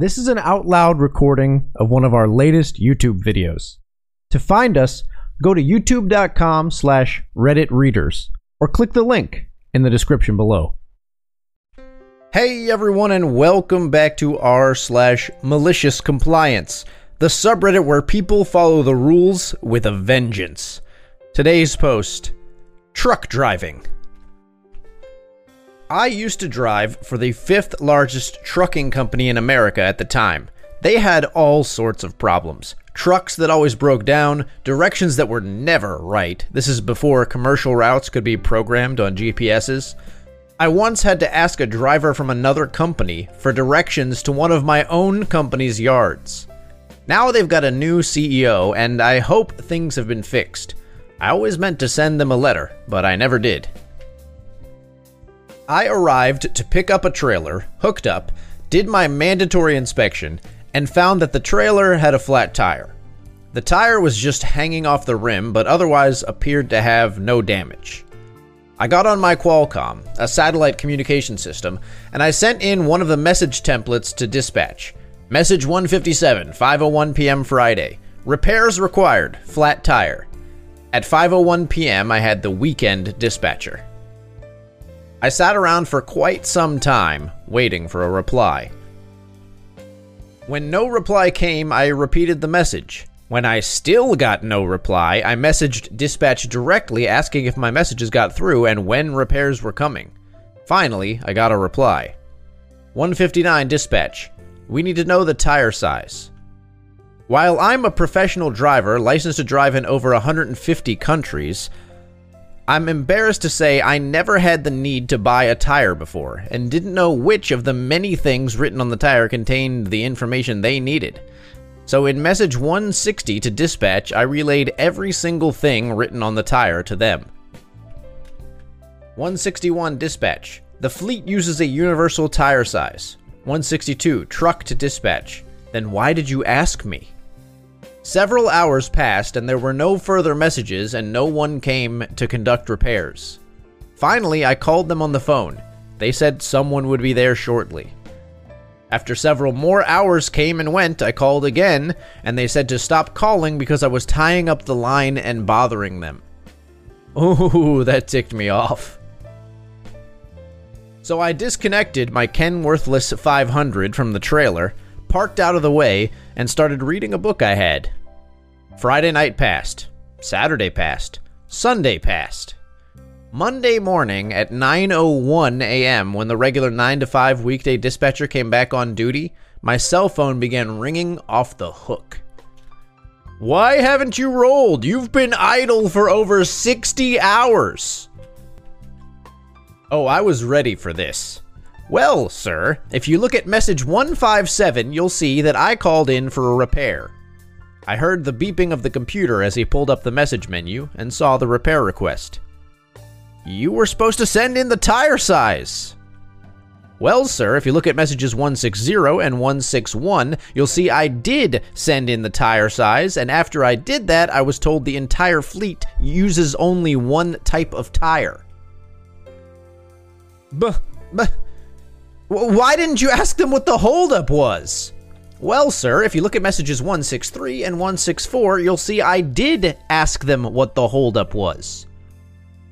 This is an out loud recording of one of our latest YouTube videos. To find us, go to youtube.com slash Reddit readers or click the link in the description below. Hey everyone, and welcome back to r slash malicious compliance, the subreddit where people follow the rules with a vengeance. Today's post Truck driving. I used to drive for the fifth largest trucking company in America at the time. They had all sorts of problems. Trucks that always broke down, directions that were never right. This is before commercial routes could be programmed on GPSs. I once had to ask a driver from another company for directions to one of my own company's yards. Now they've got a new CEO, and I hope things have been fixed. I always meant to send them a letter, but I never did. I arrived to pick up a trailer, hooked up, did my mandatory inspection, and found that the trailer had a flat tire. The tire was just hanging off the rim, but otherwise appeared to have no damage. I got on my Qualcomm, a satellite communication system, and I sent in one of the message templates to dispatch. Message 157, 5:01 p.m. Friday. Repairs required. Flat tire. At 5:01 p.m., I had the weekend dispatcher. I sat around for quite some time, waiting for a reply. When no reply came, I repeated the message. When I still got no reply, I messaged dispatch directly asking if my messages got through and when repairs were coming. Finally, I got a reply. 159 dispatch. We need to know the tire size. While I'm a professional driver licensed to drive in over 150 countries, I'm embarrassed to say I never had the need to buy a tire before, and didn't know which of the many things written on the tire contained the information they needed. So in message 160 to dispatch, I relayed every single thing written on the tire to them. 161 dispatch. The fleet uses a universal tire size. 162 truck to dispatch. Then why did you ask me? Several hours passed and there were no further messages and no one came to conduct repairs. Finally, I called them on the phone. They said someone would be there shortly. After several more hours came and went, I called again, and they said to stop calling because I was tying up the line and bothering them. Ooh, that ticked me off. So I disconnected my Kenworthless 500 from the trailer, parked out of the way, and started reading a book I had. Friday night passed. Saturday passed. Sunday passed. Monday morning at 9:01 a.m. when the regular 9 to 5 weekday dispatcher came back on duty, my cell phone began ringing off the hook. Why haven't you rolled? You've been idle for over 60 hours. Oh, I was ready for this. Well, sir, if you look at message 157, you'll see that I called in for a repair. I heard the beeping of the computer as he pulled up the message menu and saw the repair request. You were supposed to send in the tire size. Well, sir, if you look at messages 160 and 161, you'll see I did send in the tire size, and after I did that, I was told the entire fleet uses only one type of tire. Buh, buh. Why didn't you ask them what the holdup was? Well, sir, if you look at messages 163 and 164, you'll see I did ask them what the holdup was.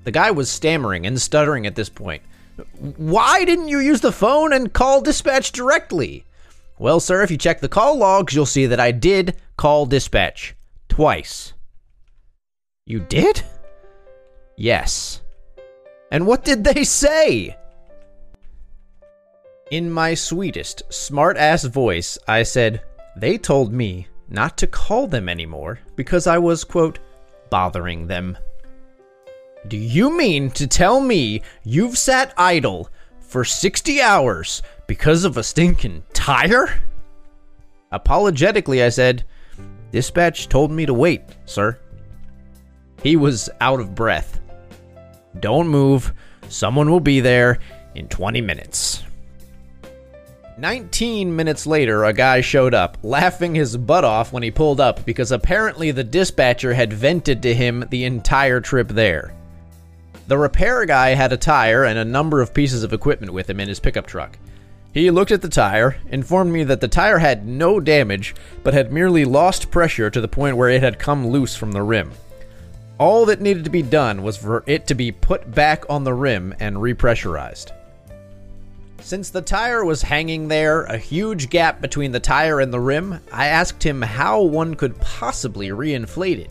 The guy was stammering and stuttering at this point. Why didn't you use the phone and call dispatch directly? Well, sir, if you check the call logs, you'll see that I did call dispatch twice. You did? Yes. And what did they say? In my sweetest, smart ass voice, I said, They told me not to call them anymore because I was, quote, bothering them. Do you mean to tell me you've sat idle for 60 hours because of a stinking tire? Apologetically, I said, Dispatch told me to wait, sir. He was out of breath. Don't move. Someone will be there in 20 minutes. 19 minutes later, a guy showed up, laughing his butt off when he pulled up because apparently the dispatcher had vented to him the entire trip there. The repair guy had a tire and a number of pieces of equipment with him in his pickup truck. He looked at the tire, informed me that the tire had no damage, but had merely lost pressure to the point where it had come loose from the rim. All that needed to be done was for it to be put back on the rim and repressurized. Since the tire was hanging there, a huge gap between the tire and the rim, I asked him how one could possibly reinflate it.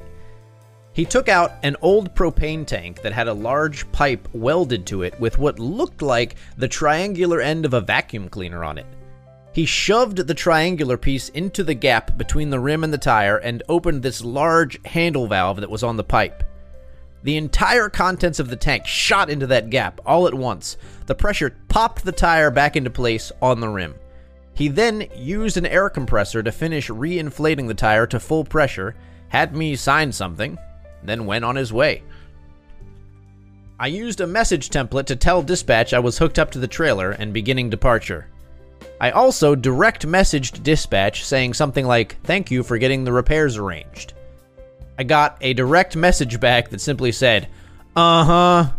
He took out an old propane tank that had a large pipe welded to it with what looked like the triangular end of a vacuum cleaner on it. He shoved the triangular piece into the gap between the rim and the tire and opened this large handle valve that was on the pipe. The entire contents of the tank shot into that gap all at once. The pressure popped the tire back into place on the rim. He then used an air compressor to finish reinflating the tire to full pressure, had me sign something, then went on his way. I used a message template to tell dispatch I was hooked up to the trailer and beginning departure. I also direct messaged dispatch saying something like, Thank you for getting the repairs arranged. I got a direct message back that simply said, Uh huh.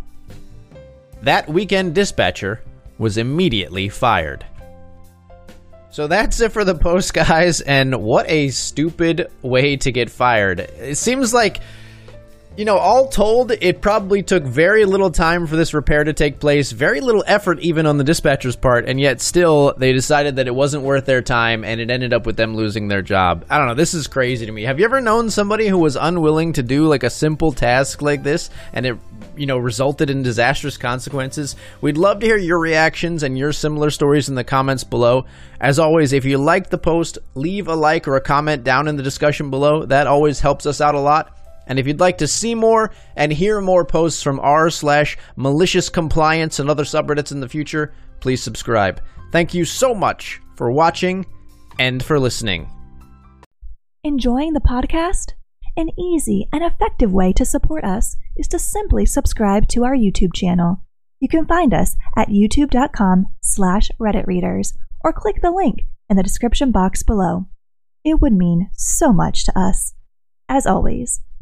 That weekend dispatcher was immediately fired. So that's it for the post, guys, and what a stupid way to get fired. It seems like you know, all told, it probably took very little time for this repair to take place, very little effort even on the dispatcher's part, and yet still they decided that it wasn't worth their time and it ended up with them losing their job. I don't know, this is crazy to me. Have you ever known somebody who was unwilling to do like a simple task like this and it you know resulted in disastrous consequences we'd love to hear your reactions and your similar stories in the comments below as always if you liked the post leave a like or a comment down in the discussion below that always helps us out a lot and if you'd like to see more and hear more posts from r slash malicious compliance and other subreddits in the future, please subscribe. Thank you so much for watching and for listening. Enjoying the podcast? An easy and effective way to support us is to simply subscribe to our YouTube channel. You can find us at youtube.com slash redditreaders or click the link in the description box below. It would mean so much to us. As always,